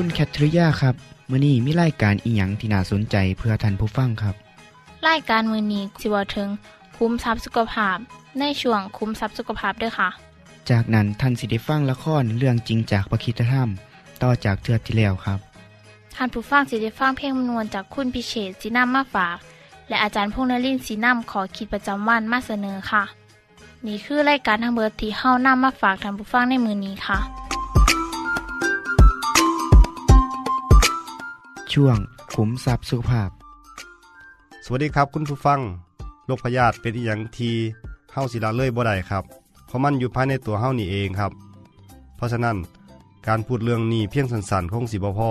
คุณแคทริยาครับมื้อนี้มีรายการอีหยังที่น่าสนใจเพื่อท่านผู้ฟังครับรายการมือนี้สิเวาถึง คุ้มทรัพย์สุขภาพในช่วงคุ้มทรัพย์สุขภาพด้วยค่ะ จากนั้นท่านสิได้ฟังละครเรื่องจริงจากประคีตธรรม ต่อจากเทือกที่แล้วครับท่านผู้ฟังสิได้ฟังเพลงมนวนจากคุณพิเชษสีน้ำมาฝาก และอาจารย์พงษ์นรินทร์สีน้ำขอขีดประจำวันมาเสนอค่ะ นี่คือรายการทางเบอร์ที่เฮ้าน้ำมาฝากท่านผู้ฟังในมือนี้ค่ะ ช่วงขุมทรัพย์สุขภาพ สวัสดีครับคุณผู้ฟังโรคพยาธิเป็นอีหยังที่เฮาสิละเลยบ่ได้ครับ เพราะมันอยู่ภายในตัวเฮานี่เองครับ เพราะฉะนั้นการพูดเรื่องนี้เพียงสั้นๆคงสิบ่พอ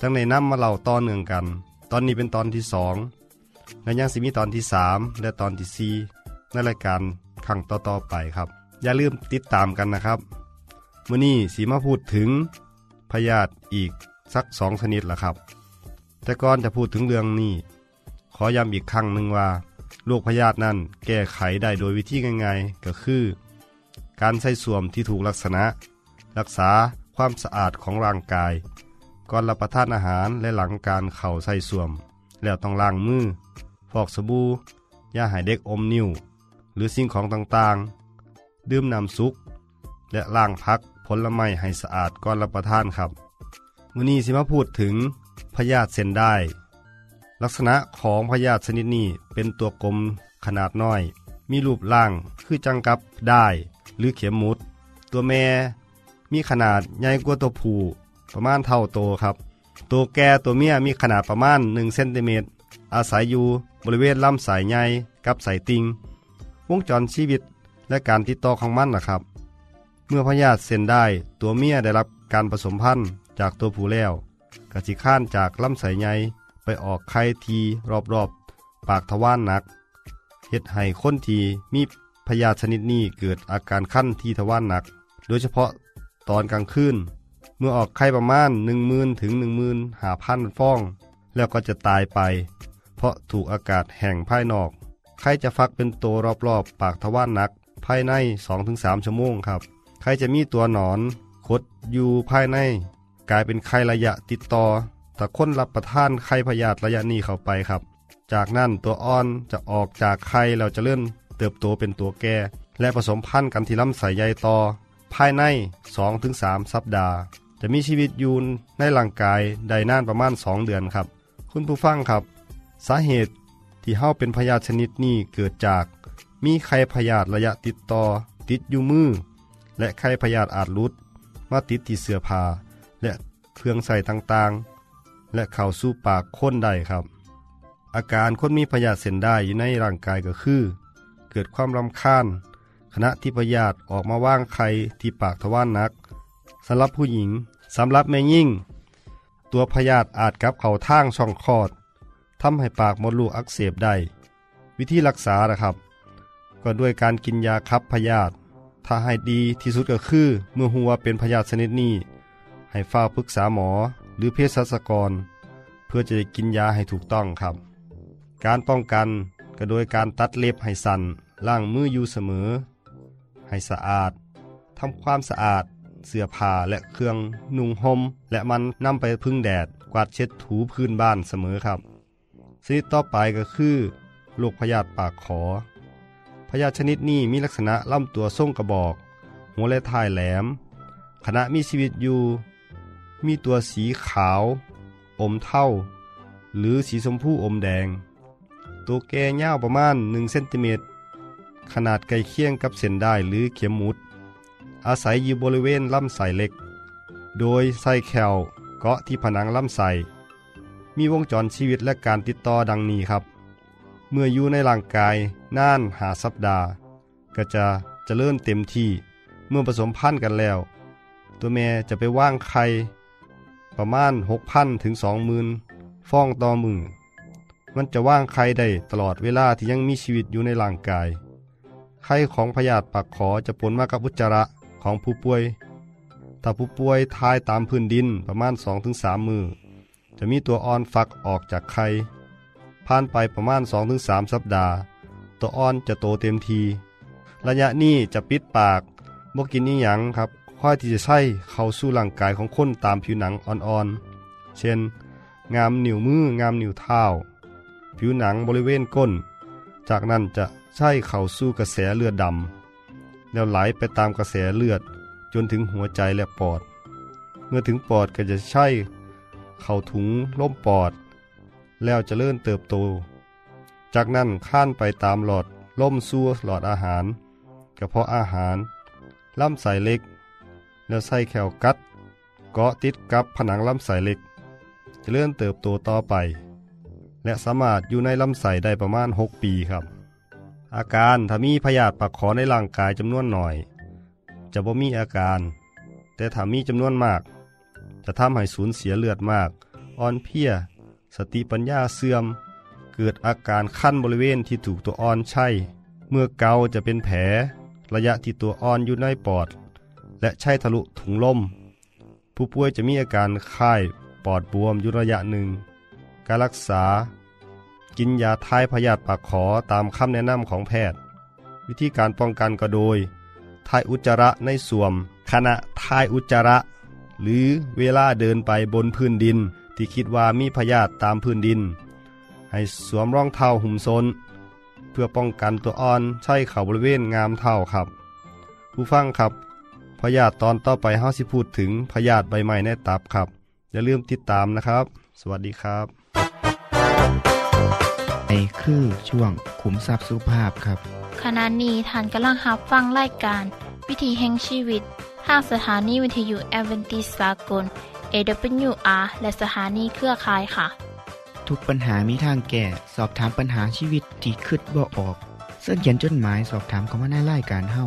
จังในน้ำมาเล่าต่อเนื่องกัน ตอนนี้เป็นตอนที่สองและยังสิมีตอนที่สามและตอนที่สี่ในรายการครั้งต่อๆไปครับ อย่าลืมติดตามกันนะครับมื้อนี้สิมาพูดถึงพยาธิอีก สักสองชนิดละครับ แต่ก่อนจะพูดถึงเรื่องนี้ ขอย้ำอีกครั้งหนึ่งว่าโรคพยาธินั้นแก้ไขได้โดยวิธีง่ายๆ ก็คือ การใส่สวมที่ถูกลักษณะ รักษาความสะอาดของร่างกาย ก่อนรับประทานอาหารและหลังการเข่าใส่สวม แล้วต้องล้างมือ ฟอกสบู่ยาให้เด็กอมนิ้วหรือสิ่งของต่างๆ ดื่มน้ำซุปและล้างพักผลไม้ให้สะอาดก่อนรับประทานครับ วันนี้สิมาพูดถึงพยาธิเส้นได้ ลักษณะของพยาธิชนิดนี้เป็นตัวกลมขนาดน้อย มีรูปร่างคือจังกับได้หรือเข็มมุด ตัวแม่มีขนาดใหญ่กว่าตัวผู้ประมาณเท่าโตครับ ตัวแก่ตัวเมียมีขนาดประมาณ1เซนติเมตรอาศัยอยู่บริเวณลำสายใหญ่กับสายติงวงจรชีวิตและการติดต่อของมันนะครับ เมื่อพยาธิเสนได้ตัวเมียได้รับการผสมพันธุ์ จากตัวผู้แล้วกสิข้านจากลำไส้ใหญ่ไปออกไข่ทีรอบๆ ปากทวารหนักเฮ็ดให้คนทีมีพยาชนิดนี้เกิดอาการขั้นที่ทวารหนัก โดยเฉพาะตอนกลางคืนเมื่อออกไข่ประมาณ1 0,000ถึง1 5 0 0 0ฟอง แล้วก็จะตายไป เพราะถูกอากาศแห้งภายนอก ไข่จะฟักเป็นตัวรอบๆ ปากทวารหนัก ภายใน 2-3 ชั่วโมงครับ ไข่จะมีตัวหนอนคดอยู่ภายใน กลายเป็นไข้ระยะติดต่อถ้าคนรับประทานไข้พยาธิระยะนี้เข้าไปครับ จากนั้นตัวอ่อนจะออกจากไข่แล้วจะเลื่อนเติบโตเป็นตัวแก่ และผสมพันธุ์กันที่ลำไส้ใหญ่ต่อ ภายใน 2-3 สัปดาห์ จะมีชีวิตอยู่ในร่างกายได้นานประมาณ 2 เดือนครับ คุณผู้ฟังครับ สาเหตุที่เฮาเป็นพยาธิชนิดนี้เกิดจาก มีไข้พยาธิระยะติดต่อ ติดอยู่มือ และไข้พยาธิอาจลุด มาติดที่เสื้อผ้า และเครื่องใส่ต่างๆ และเข้าสู่ปากคนได้ครับ อาการคนมีพยาธิเส้นได้อยู่ในร่างกายก็คือ เกิดความรำคาญขณะที่พยาธิออกมาว่างไข่ที่ปากทวารหนักสำหรับผู้หญิงสำหรับแม่ยิ่ง ตัวพยาธิอาจกับเข้าทางช่องคลอดทำให้ปากมดลูกอักเสบได้ วิธีรักษานะครับ ก็ด้วยการกินยาคับพยาธิถ้าให้ดีที่สุดก็คือ เมื่อหัวเป็นพยาธิชนิดนี้ ให้ฝ้าปรึกษาหมอหรือเภสัชกร เพื่อจะได้กินยาให้ถูกต้องครับ การป้องกันก็โดยการตัดเล็บให้สั้นล้างมืออยู่เสมอ ให้สะอาดทำความสะอาด เสื้อผ้าและเครื่องนุ่งห่มและมันนำไปพึ่งแดดกวาดเช็ดถูพื้นบ้านเสมอครับชนิดต่อไปก็คือโรคพยาธิปากขอ พยาธิชนิดนี้มีลักษณะลำตัวทรงกระบอก หัวและท้ายแหลมขณะมีชีวิตอยู่ มีตัวสีขาว อมเท่า หรือสีชมพูอมแดง ตัวแก่ยาวประมาณ1เซนติเมตร ขนาดใกล้เคียงกับเส้นได้หรือเข็มมุด อาศัยอยู่บริเวณลำไส้เล็ก โดยไส้แคลเกาะที่ผนังลำไส้มีวงจรชีวิตและการติดต่อดังนี้ครับ เมื่ออยู่ในร่างกายนานหาสัปดาห์ ก็จะเจริญเต็มที่ เมื่อผสมพันธุ์กันแล้ว ตัวแม่จะไปว่างไข่ ประมาณ 6,000 ถึง 20,000 ฟองต่อมือ มันจะว่างไข่ได้ตลอดเวลาที่ยังมีชีวิตอยู่ในร่างกาย ไข่ของพยาธิปากขอจะปนมากับอุจจาระของผู้ป่วย ถ้าผู้ป่วยทายตามพื้นดินประมาณ 2-3 มือ จะมีตัวอ่อนฟักออกจากไข่ ผ่านไปประมาณ 2-3 สัปดาห์ ตัวอ่อนจะโตเต็มที ระยะนี้จะปิดปากบ่กินนี่หยังครับ ค่อยที่จะใช้เข้าสู่ร่างกายของคนตามผิวหนังอ่อนๆ เช่น งามนิ้วมืองามนิ้วเท้า ผิวหนังบริเวณก้น จากนั้นจะใช้เข้าสู่กระแสเลือดดำแล้วไหลไปตามกระแสเลือดจนถึงหัวใจและปอด เมื่อถึงปอดก็จะใช้เข้าถุงล้มปอด แล้วจะเริ่มเติบโต จากนั้นข้านไปตามหลอดล่มซัวหลอดอาหาร กระเพาะอาหารลำไส้เล็ก แล้วไส้แขวกัด เกาะติดกับผนังลำไส้เล็กจะเลื่อนเติบโตต่อไป และสามารถอยู่ในลำไส้ได้ประมาณ 6 ปีครับ อาการถ้ามีพยาธิปากขอในร่างกายจำนวนหน่อย จะบ่มีอาการ แต่ถ้ามีจำนวนมาก จะทำให้สูญเสียเลือดมาก อ่อนเพลีย สติปัญญาเสื่อม เกิดอาการคั้นบริเวณที่ถูกตัวอ่อนใช่ เมื่อเกาจะเป็นแผล ระยะที่ตัวอ่อนอยู่ในปอด และใช่ทะลุถุงลม ผู้ป่วยจะมีอาการคายปอดบวมอยู่ระยะหนึ่ง การรักษา กินยาทายพยาธิปากขอตามคำแนะนำของแพทย์ วิธีการป้องกันก็โดยทายอุจจาระในสวม ขณะทายอุจจาระ หรือเวลาเดินไปบนพื้นดินที่คิดว่ามีพยาธิตามพื้นดิน ให้สวมรองเท้าหุ้มซนเพื่อป้องกันตัวอ่อนใช้เข่าบริเวณงามเท้าครับ ผู้ฟังครับ พยาธิตอนต่อไปเฮาสิพูดถึงพยาธิใบไม้ในตับครับ อย่าลืมติดตามนะครับ สวัสดีครับในคือช่วงขุมทรัพย์สุภาพครับ ขณะนี้ท่านกำลังรับฟังรายการ วิถีแห่งชีวิตทางสถานีวิทยุแอเวนติสากล AWR และสถานีเครือข่ายค่ะ ทุกปัญหามีทางแก้ สอบถามปัญหาชีวิตที่คิดบ่ออก เสื้อเขียนจดหมายสอบถามเขามาในรายการเฮา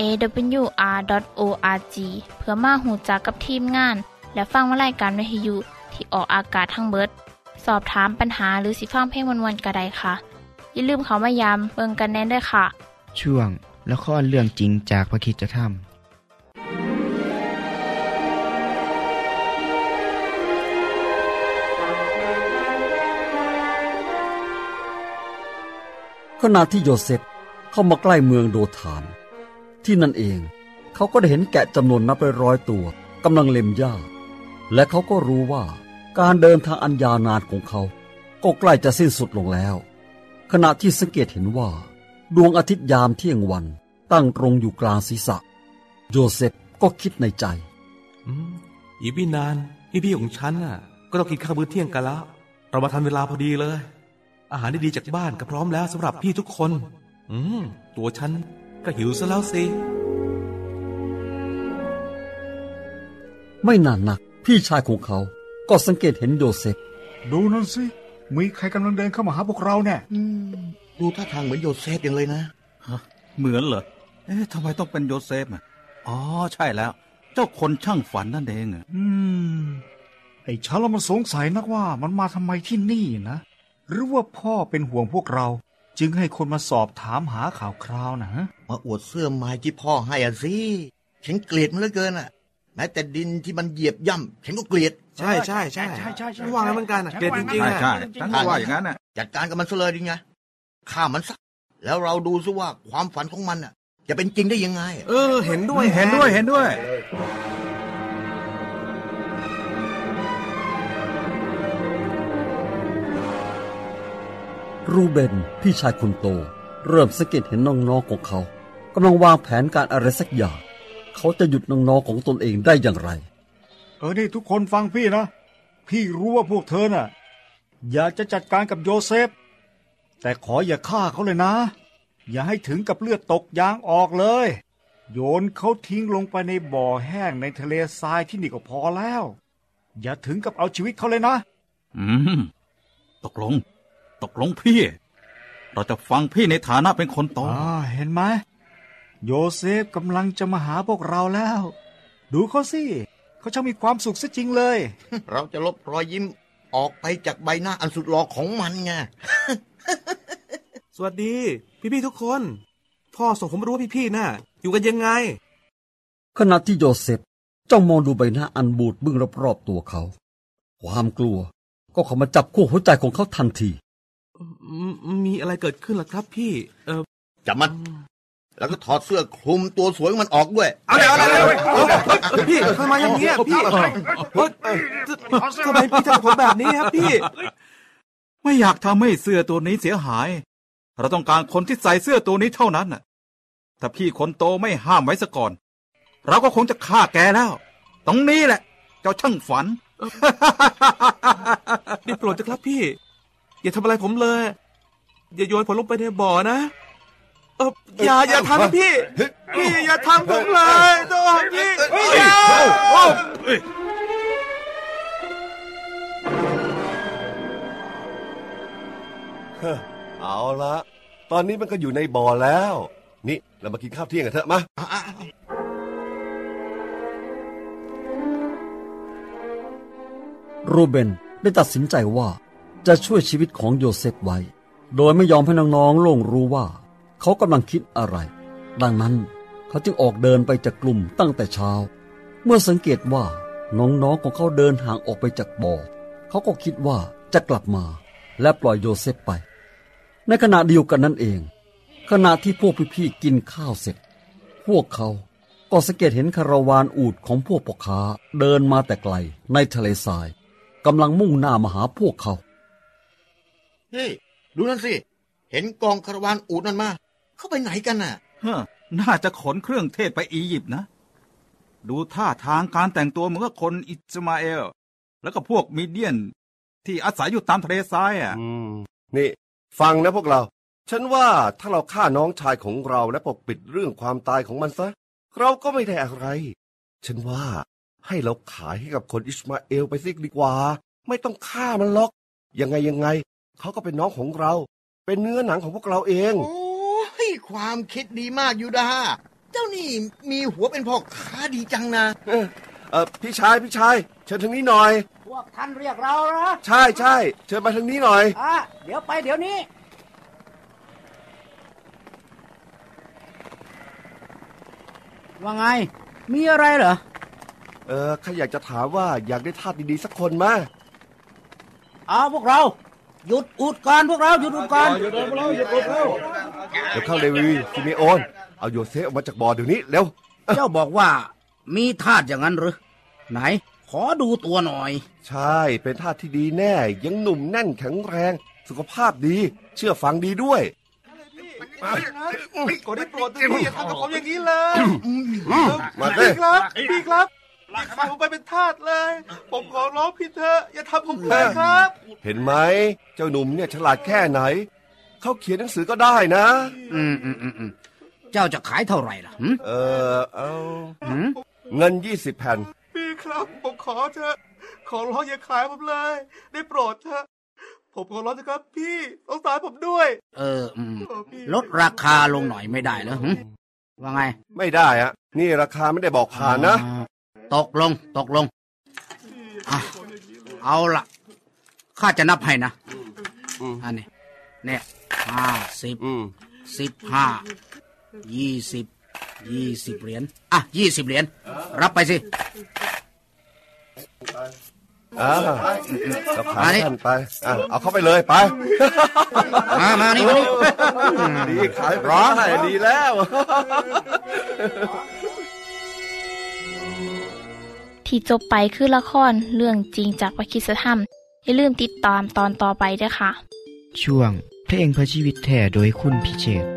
awr.org เพื่อมาหูจักกับทีมงาน และฟังวารายการวิทยุที่ออกอากาศทั้งเบิด สอบถามปัญหาหรือสิฟังเพลงวันๆกระไดค่ะ อย่าลืมเขามายามเบิงกันแน่นด้วยค่ะ ช่วงและข้อเรื่องจริงจากพระคิดจะทำขณะที่โยเซฟเข้ามาใกล้เมืองโดธาน ที่นั่นเอง เขาก็ได้เห็นแกะจำนวนนับร้อยตัวกำลังเล็มหญ้า และเขาก็รู้ว่าการเดินทางอันยาวนานของเขา ก็ใกล้จะสิ้นสุดลงแล้ว ขณะที่สังเกตเห็นว่า ดวงอาทิตย์ยามเที่ยงวัน ตั้งตรงอยู่กลางศีรษะ โยเซฟก็คิดในใจอืมอีกไม่นานพี่พี่ของฉันน่ะ ก็ต้องกินข้าวมื้อเที่ยงกันแล้วเรามาทันเวลาพอดีเลย อาหารดีๆจากบ้านก็พร้อมแล้วสำหรับพี่ทุกคน อืมตัวฉัน ก็หิวซะแล้วสิ ไม่นานนัก พี่ชายของเขาก็สังเกตเห็นโยเซฟ ดูนั่นสิ มีใครกำลังเดินเข้ามาหาพวกเราเนี่ยดูท่าทางเหมือนโยเซฟอย่างเลยนะ เหมือนเหรอ เอ๊ะทำไมต้องเป็นโยเซฟอะ อ๋อ ใช่แล้ว เจ้าคนช่างฝันนั่นเองอะอืม ไอ้ฉันเรามันสงสัยนักว่ามันมาทำไมที่นี่นะ หรือว่าพ่อเป็นห่วงพวกเรา จึงให้คนมาสอบถามหาข่าวคราวนะฮะมาอวดเสื้อไม้ที่พ่อให้อะสิฉันเกลียดมันเหลือเกินอะแม้แต่ดินที่มันเหยียบย่ำฉันก็เกลียดใช่ใช่ใช่ใช่ใช่ใช่ว่างั้นเหมือนกันอะเด็ดจริงใช่ๆอะใช่ฉันก็ว่าอย่างนั้นน่ะจัดการกับมันซะเลยดิไงฆ่ามันซะแล้วเราดูซิว่าความฝันของมันอะจะเป็นจริงได้ยังไง เออ เห็นด้วยเห็นด้วยเห็นด้วย รูเบนพี่ชายคนโต เริ่มสังเกตเห็นน้องๆของเขากำลังวางแผนการอะไรสักอย่างเขาจะหยุดน้องๆของตนเองได้อย่างไร เออนี่ทุกคนฟังพี่นะ พี่รู้ว่าพวกเธอน่ะ อยากจะจัดการกับโยเซฟ แต่ขออย่าฆ่าเขาเลยนะ อย่าให้ถึงกับเลือดตกยางออกเลย โยนเขาทิ้งลงไปในบ่อแห้งในทะเลทรายที่นี่ก็พอแล้ว อย่าถึงกับเอาชีวิตเขาเลยนะ อืม ตกลง ตกลงพี่ เราจะฟังพี่ในฐานะเป็นคนโตอ่าเห็นไหมโยเซฟกำลังจะมาหาพวกเราแล้ว ดูเขาสิเขาช่างมีความสุขซะจริงเลย เราจะลบรอยยิ้มออกไปจากใบหน้าอันสุดหล่อของมันไงสวัสดี พี่ๆทุกคน พ่อส่งผมมารู้ว่าพี่ๆน่ะ อยู่กันยังไง ขณะที่โยเซฟจ้องมองดูใบหน้าอันบูดบึ้งรอบๆตัวเขา ความกลัวก็เข้ามาจับขั้วหัวใจของเขาทันที มมีอะไรเกิดขึ้นล่ะครับพี่ เออจับมัน แล้วก็ถอดเสื้อคลุมตัวสวยของมันออกด้วยอะไรอะไรอะไรพี่ทำไมอย่างเงี้ยพี่เฮ้ยทำไมพี่ทำกับผมแบบนี้ครับพี่ ไม่อยากทำให้เสื้อตัวนี้เสียหาย เราต้องการคนที่ใส่เสื้อตัวนี้เท่านั้นน่ะถ้าพี่คนโตไม่ห้ามไว้ซะก่อน เราก็คงจะฆ่าแกแล้ว ตรงนี้แหละ เจ้าช่างฝันได้โปรดเถอะครับพี่ อย่าทำอะไรผมเลย อย่าโยนผมลงไปในบ่อนะเอออย่าอย่าทำนะพี่พี่อย่าทำผมเลยต้องพี่อย่าเอาละตอนนี้มันก็อยู่ในบ่อแล้ว นี่เรามากินข้าวเที่ยงกันเถอะมารูเบนได้ตัดสินใจว่า จะช่วยชีวิตของโยเซฟไว้ โดยไม่ยอมให้น้องๆล่วงรู้ว่า เขากำลังคิดอะไร ดังนั้นเขาจึงออกเดินไปจากกลุ่มตั้งแต่เช้า เมื่อสังเกตว่าน้องๆของเขาเดินห่างออกไปจากบ่อ เขาก็คิดว่าจะกลับมาและปล่อยโยเซฟไป ในขณะเดียวกันนั่นเอง ขณะที่พวกพี่ๆกินข้าวเสร็จ พวกเขาก็สังเกตเห็นคาราวานอูฐของพวกพ่อค้าเดินมาแต่ไกลในทะเลทรายกำลังมุ่งหน้ามาหาพวกเขา เฮ้ยดูนั่นสิ เห็นกองคาราวานอูดนั่นมา เข้าไปไหนกันน่ะเฮ้อน่าจะขนเครื่องเทศไปอียิปต์นะ ดูท่าทางการแต่งตัวเหมือนกับคนอิสมาเอล แล้วก็พวกมีเดียน ที่อาศัยอยู่ตามทะเลทรายอะอืมนี่ ฟังนะพวกเรา ฉันว่าถ้าเราฆ่าน้องชายของเราและปกปิดเรื่องความตายของมันซะ เราก็ไม่ได้อะไร ฉันว่าให้เราขายให้กับคนอิสมาเอลไปสิดีกว่า ไม่ต้องฆ่ามันหรอก ยังไงยังไง เขาก็เป็นน้องของเรา เป็นเนื้อหนังของพวกเราเอง โอ้ยความคิดดีมากยูดาเจ้านี่มีหัวเป็นพ่อค้าดีจังนะ เออเออพี่ชายพี่ชายเชิญทางนี้หน่อย พวกท่านเรียกเราเหรอใช่ใช่เชิญมาทางนี้หน่อย อะเดี๋ยวไปเดี๋ยวนี้ ว่าไง มีอะไรเหรอ เออข้าอยากจะถามว่าอยากได้ทาสดีๆสักคนมาเอาพวกเรา หยุดอูฐก่อนพวกเราหยุดอูฐก่อนเดี๋ยวเข้าเลวีซิเมโอน เอาโยเซฟออกมาจากบ่อเดี๋ยวนี้เร็วเจ้าบอกว่ามีทาสอย่างนั้นหรือไหน ขอดูตัวหน่อย ใช่เป็นทาสที่ดีแน่ ยังหนุ่มแน่นแข็งแรง สุขภาพดี เชื่อฟังดีด้วยก็ได้โปรดเถอะพี่อย่าทำกับผมอย่างนี้เลยมาเต้พี่ครับพี่ครับอย่าขาย ผมไปเป็นทาสเลย ผมขอร้องพี่เถอะอย่าทำผมเลยครับ เห็นไหมเจ้าหนุ่มเนี่ยฉลาดแค่ไหน เขาเขียนหนังสือก็ได้นะ อืมอืมอืมอืมเจ้าจะขายเท่าไหร่ล่ะหึเออเอาหึเงินยี่สิบแผ่นพี่ครับ ผมขอเถอะขอร้องอย่าขายผมเลย ได้โปรดเถอะผมขอร้องเถอะครับ พี่สงสารผมด้วยเอออืมลดราคาลงหน่อยไม่ได้เหรอหึว่าไงไม่ได้อะนี่ราคาไม่ได้บอกผ่านนะอ่า ตกลง ตกลงอเอาละข้าจะนับให้นะอันนี้เนี่ยห้าสิบสิบห้ายี่สิบยี่สิบเหรียญอะยี่สิบเหรียญรับไปสิอ่าขายไปอ่าเอาเข้าไปเลยไป มามานี่มานี่ดีขายร้อนดีแล้ว ที่จบไปคือละครเรื่องจริงจากพระคิสธรรม อย่าลืมติดตามตอนต่อไปด้วยค่ะ ช่วงเพลงเพื่อชีวิตแท่โดยคุณพิเชษ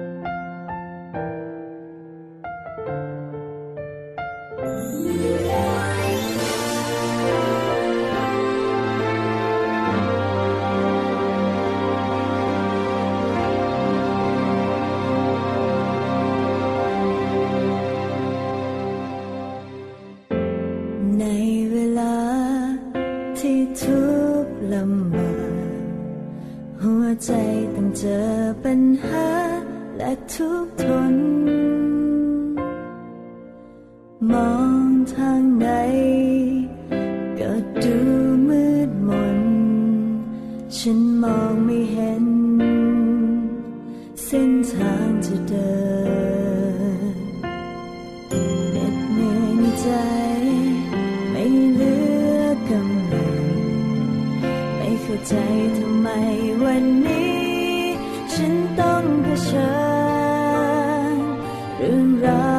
仍然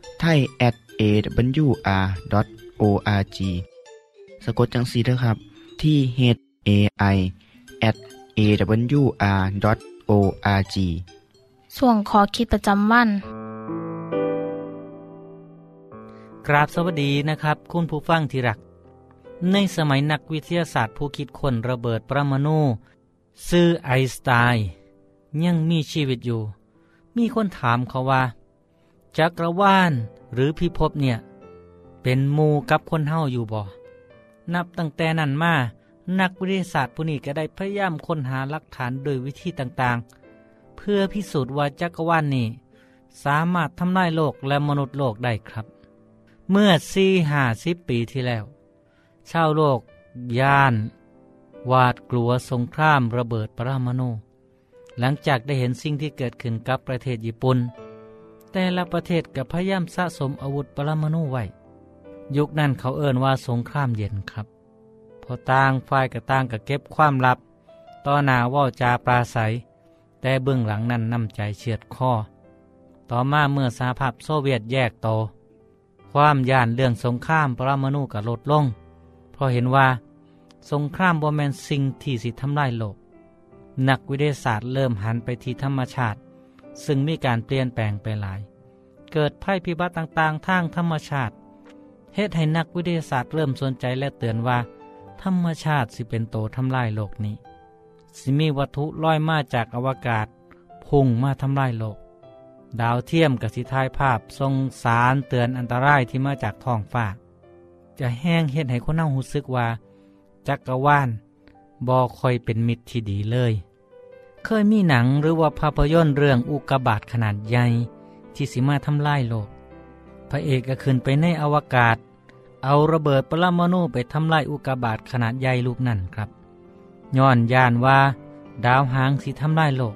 ไทย at awr.org สะกดจังสีนะครับ ที่ h a i at awr.org ส่วนขอคิดประจำวัน กราบสวัสดีนะครับ คุณผู้ฟังที่รัก ในสมัยนักวิทยาศาสตร์ผู้คิดค้นระเบิดปรมาณูซื่อไอน์สไตน์ยังมีชีวิตอยู่ มีคนถามเขาว่า จักรวาลหรือพิภพเนี่ย เป็นมูกับคนเฮาอยู่บ่ นับตั้งแต่นั้นมา นักวิทยาศาสตร์ผู้นี้ก็ได้พยายามค้นหาหลักฐานโดยวิธีต่างๆ เพื่อพิสูจน์ว่าจักรวาลนี้ สามารถทำลายโลกและมนุษย์โลกได้ครับ เมื่อสี่ห้าสิบปีที่แล้ว ชาวโลกย่าน วาดกลัวสงครามระเบิดปรมาณูหลังจากได้เห็นสิ่งที่เกิดขึ้นกับประเทศญี่ปุ่น แต่ละประเทศกับพยายามสะสมอาวุธปรมาณูไว้ ยุคนั้นเขาเอ่นว่าสงครามเย็นครับ พอต่างฝ่ายกับต่างกับเก็บความลับ ต่อหน้าว่าจาปราศัย แต่เบื้องหลังนั้นนำใจเฉียดคอ ต่อมาเมื่อสหภาพโซเวียตแยกโต ความย่านเรื่องสงครามปรมาณูก็ลดลง เพราะเห็นว่า สงครามบ่แมนสิ่งที่สิทำลายโลก นักวิทยาศาสตร์เริ่มหันไปที่ธรรมชาติ ซึ่งมีการเปลี่ยนแปลงไปหลาย เกิดภัยพิบัติต่างๆ ทางธรรมชาติเหตุให้นักวิทยาศาสตร์เริ่มสนใจและเตือนว่า ธรรมชาติสิเป็นโตทำลายโลกนี้ สิมีวัตถุลอยมาจากอวกาศ พุ่งมาทำลายโลก ดาวเทียมกับสิทายภาพทรงสารเตือนอันตรายที่มาจากท้องฟ้า จะแห้งเห็นให้คนเน่าหูซึกว่า จักรวาลบอคอยเป็นมิตรที่ดีเลย เคยมีหนังหรือว่าภาพยนตร์เรื่องอุกกาบาตขนาดใหญ่ที่สิมาทำลายโลก พระเอกก็ขึ้นไปในอวกาศ เอาระเบิดปรมาณูไปทำลายอุกกาบาตขนาดใหญ่ลูกนั่นครับ ย้อนยานว่า ดาวหางสิทำลายโลก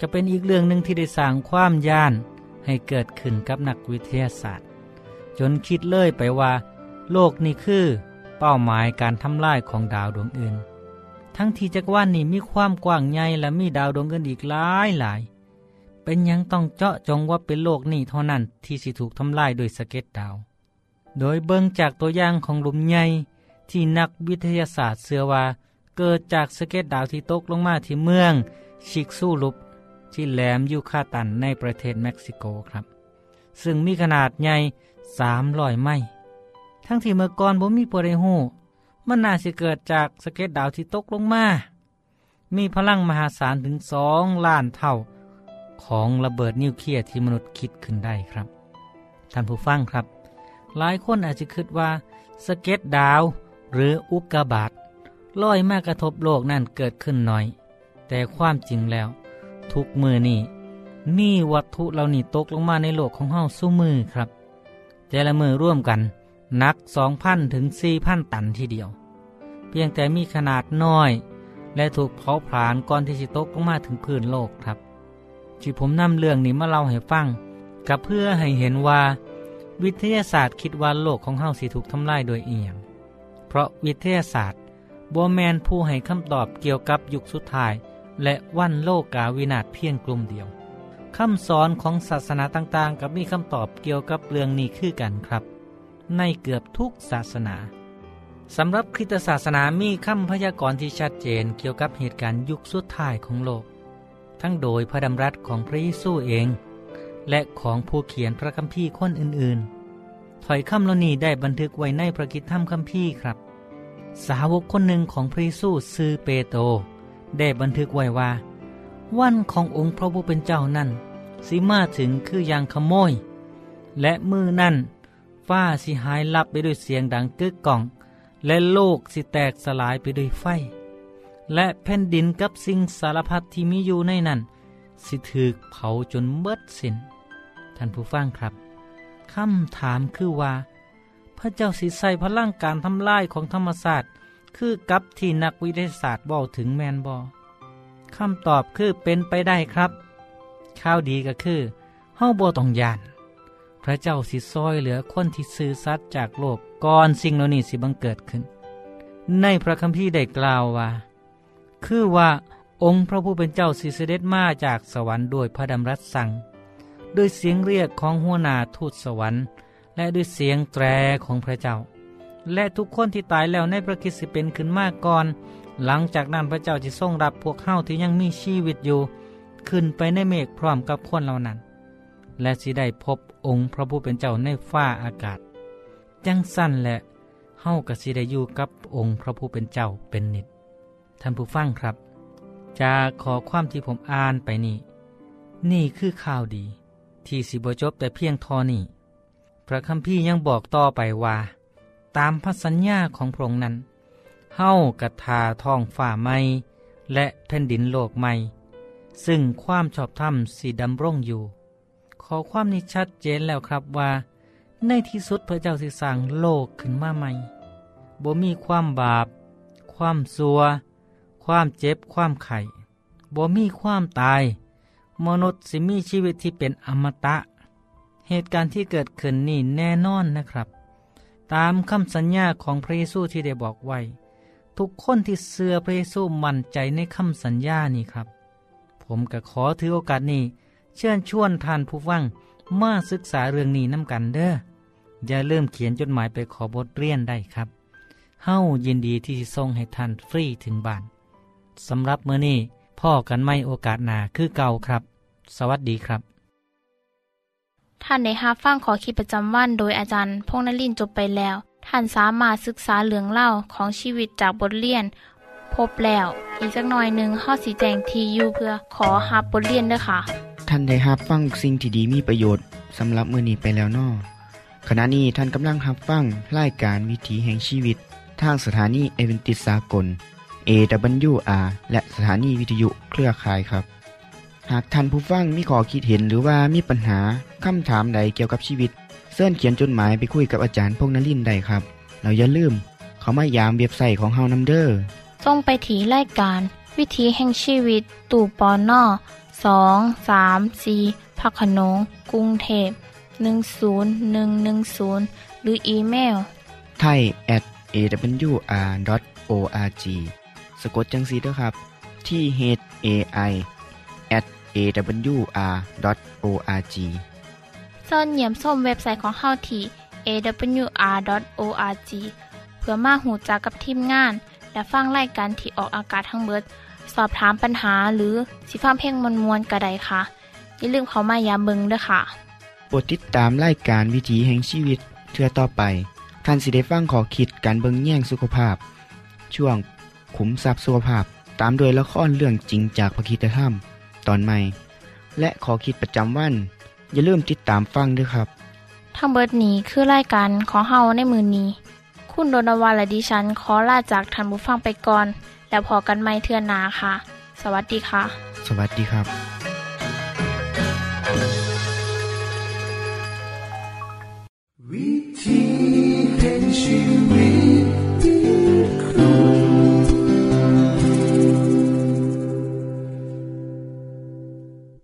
จะเป็นอีกเรื่องหนึ่งที่ได้สร้างความย่านให้เกิดขึ้นกับนักวิทยาศาสตร์ จนคิดเลยไปว่า โลกนี่คือ เป้าหมายการทำลายของดาวดวงอื่น ทั้งที่จักรวาลนี้มีความกว้างใหญ่และมีดาวดวงอื่นอีกหลายหลาย เป็นยังต้องเจาะจงว่าเป็นโลกนี้เท่านั้นที่สิถูกทำลายโดยสเก็ดดาว โดยเบิ่งจากตัวอย่างของหลุมใหญ่ที่นักวิทยาศาสตร์เชื่อว่า เกิดจากสเก็ดดาวที่ตกลงมาที่เมืองชิกซูลุปที่แหลมยูคาตันในประเทศเม็กซิโกครับ ซึ่งมีขนาดใหญ่300ไมล์ทั้งที่เมื่อก่อนบ่มีปริหู มันน่าจะเกิดจากสะเก็ดดาวที่ตกลงมา มีพลังมหาศาลถึงสองล้านเท่าของระเบิดนิวเคลียร์ที่มนุษย์คิดขึ้นได้ครับ ท่านผู้ฟังครับ หลายคนอาจจะคิดว่าสะเก็ดดาวหรืออุกกาบาตลอยมากระทบโลกนั่นเกิดขึ้นน้อย แต่ความจริงแล้ว ทุกมือนี่มีวัตถุเหล่านี้ตกลงมาในโลกของเฮาสู้มือครับ แต่ละมือร่วมกัน นัก 2,000 ถึง 4,000 ตันทีเดียว เพียงแต่มีขนาดน้อย และถูกเผาผลาญก่อนที่จะตกลงมาถึงพื้นโลกครับที่ผมนำเรื่องนี้มาเล่าให้ฟังกับเพื่อให้เห็นว่า วิทยาศาสตร์คิดว่าโลกของเฮาสิถูกทำลายโดยเอียง เพราะวิทยาศาสตร์บแมนผู้ให้คำตอบเกี่ยวกับยุคสุดท้าย และวันโลกาวินาศเพียงกลุ่มเดียวคำสอนของศาสนาต่างๆ กับมีคำตอบเกี่ยวกับเรื่องนี้คือกันครับ ในเกือบทุกศาสนาสำหรับคริสตศาสนามีคำพยากรณ์ที่ชัดเจนเกี่ยวกับเหตุการณ์ยุคสุดท้ายของโลก ทั้งโดยพระดำรัสของพระเยซูเอง และของผู้เขียนพระคัมภีร์คนอื่นๆ ถอยคำเหล่านี้ได้บันทึกไว้ในพระกิตธรรมคัมภีร์ครับ สาวกคนหนึ่งของพระเยซูซือเปโตรได้บันทึกไว้ว่า วันขององค์พระผู้เป็นเจ้านั่นสิมาถึงคืออย่างขโมย และมือนั่น ฟ้าสิหายลับไปด้วยเสียงดังกึกก้อง และโลกสิแตกสลายไปด้วยไฟ และแผ่นดินกับสิ่งสารพัดที่มีอยู่ในนั้น สิถือเผาจนเบิดสิน้นท่านผู้ฟังครับคำถามคือว่า พระเจ้าสิใส่พลังการทำลายของธรรมศาสตร์ คือกับที่นักวิทยาศาสตร์บอกถึงแมนบอคำตอบคือเป็นไปได้ครับ ข้าวดีก็คือเฮาบ่ต้องยาน พระเจ้าสิซอยเหลือคนที่ซื่อสัตย์จากโลกก่อนสิ่งเหล่านี้สิบังเกิดขึ้น ในพระคัมภีร์ได้กล่าวว่า คือว่าองค์พระผู้เป็นเจ้าสิเสด็จมาจากสวรรค์โดยพระดำรัสสั่งด้วยเสียงเรียกของหัวหน้าทูตสวรรค์ และด้วยเสียงแตรของพระเจ้า และทุกคนที่ตายแล้วในพระคิดสิเป็นขึ้นมาก่อน หลังจากนั้นพระเจ้าจะทรงรับพวกเฮาที่ยังมีชีวิตอยู่ ขึ้นไปในเมฆพร้อมกับคนเหล่านั้น และสิได้พบองค์พระผู้เป็นเจ้าในฟ้าอากาศ จังสั้นแหละเฮาก็สิได้อยู่กับองค์พระผู้เป็นเจ้าเป็นนิด ท่านผู้ฟังครับจากขอความที่ผมอ่านไปนี่ นี่คือข่าวดี ที่สิบจบแต่เพียงทอนี่พระคัมภีร์ยังบอกต่อไปว่า ตามพระสัญญาของพระองค์นั้นเฮ้ากระทาท้องฝ่าไม้และแผ่นดินโลกใหม่ ซึ่งความชอบธรรมสีดำร่งอยู่ อความนี้ชัดเจนแล้วครับว่า ในที่สุดพระเจ้าสิสร้างโลกขึ้นมาใหม่บ่มีความบาป ความซัว ความเจ็บ ความไข่บ่มีความตาย มนุษย์สิมีชีวิตที่เป็นอมตะ เหตุการณ์ที่เกิดขึ้นนี่แน่นอนนะครับ ตามคำสัญญาของพระเยซูที่ได้บอกไว้ ทุกคนที่เสื่อพระเยซูมั่นใจในคำสัญญานี่ครับ ผมก็ขอถือโอกาสนี้ เชิญชวนท่านผู้ฟังมาศึกษาเรื่องนี้น้ำกันเด้ออย่าเริ่มเขียนจดหมายไปขอบทเรียนได้ครับ เฮ้ายินดีที่ส่งให้ท่านฟรีถึงบ้านสำหรับเมื่อนี้พ่อกันไม่โอกาสหนาคือเก่าครับ สวัสดีครับ ท่านได้รับฟังขอคิดประจำวันโดยอาจารย์พงนลินจบไปแล้ว ท่านสามารถศึกษาเหลืองเล่าของชีวิตจากบทเรียน พบแล้ว อีกสักหน่อยหนึ่งข้อสีแจงทียูเพื่อขอฮับบทเรียนด้วยค่ะ ท่านได้รับฟังสิ่งที่ดีมีประโยชน์สำหรับมือนี้ไปแล้วนอขณะนี้ท่านกำลังรับฟังรายการวิถีแห่งชีวิต ทางสถานีเอเวนติสากล AWR และสถานีวิทยุเครือข่ายครับ หากท่านผู้ฟังมีข้อคิดเห็นหรือว่ามีปัญหาคำถามใดเกี่ยวกับชีวิตเสินเขียนจดหมายไปคุยกับอาจารย์พงนลินได้ครับ เราอย่าลืม เขามายามเว็บไซต์ของเฮานัมเดอร์ส่งไปถีรายการ วิถีแห่งชีวิตตู่ปอนนอ สองสามสีพักขนงกรุงเทพ10110 หรืออีเมลไทย at awr.org สะกดจังสีด้วยครับ ที่ h a i at awr.org ส่วนเหยี่ยมส้มเว็บไซต์ของเฮาที่ awr.org เพื่อมาหูจักกับทีมงาน และฟังไล่กันที่ออกอากาศทั้งเบิด สอบถามปัญหาหรือสิฟ้าเพ่งมวลมวลกระไดค่ะ อย่าลืมเขามายามเบิงด้วยค่ะโปรดติดตามรายการวิถีแห่งชีวิตเทือต่อไปท่านสิได้ฟังขอคิดการเบิงแย่งสุขภาพ ช่วงขุมทรัพย์สุขภาพตามโดยละครเรื่องจริงจากพระคีตธรรม ตอนใหม่ และขอคิดประจำวัน อย่าลืมติดตามฟังด้วยครับ ทั้งเบิดนี้คือรายการของเฮาในมือนี้ คุณโดนวาและดิฉันขอลาจากทันบุฟังไปก่อน แล้วพอกันไม่เทื่อนนาค่ะ สวัสดีค่ะ สวัสดีครับ วิธีแห่งชีวิต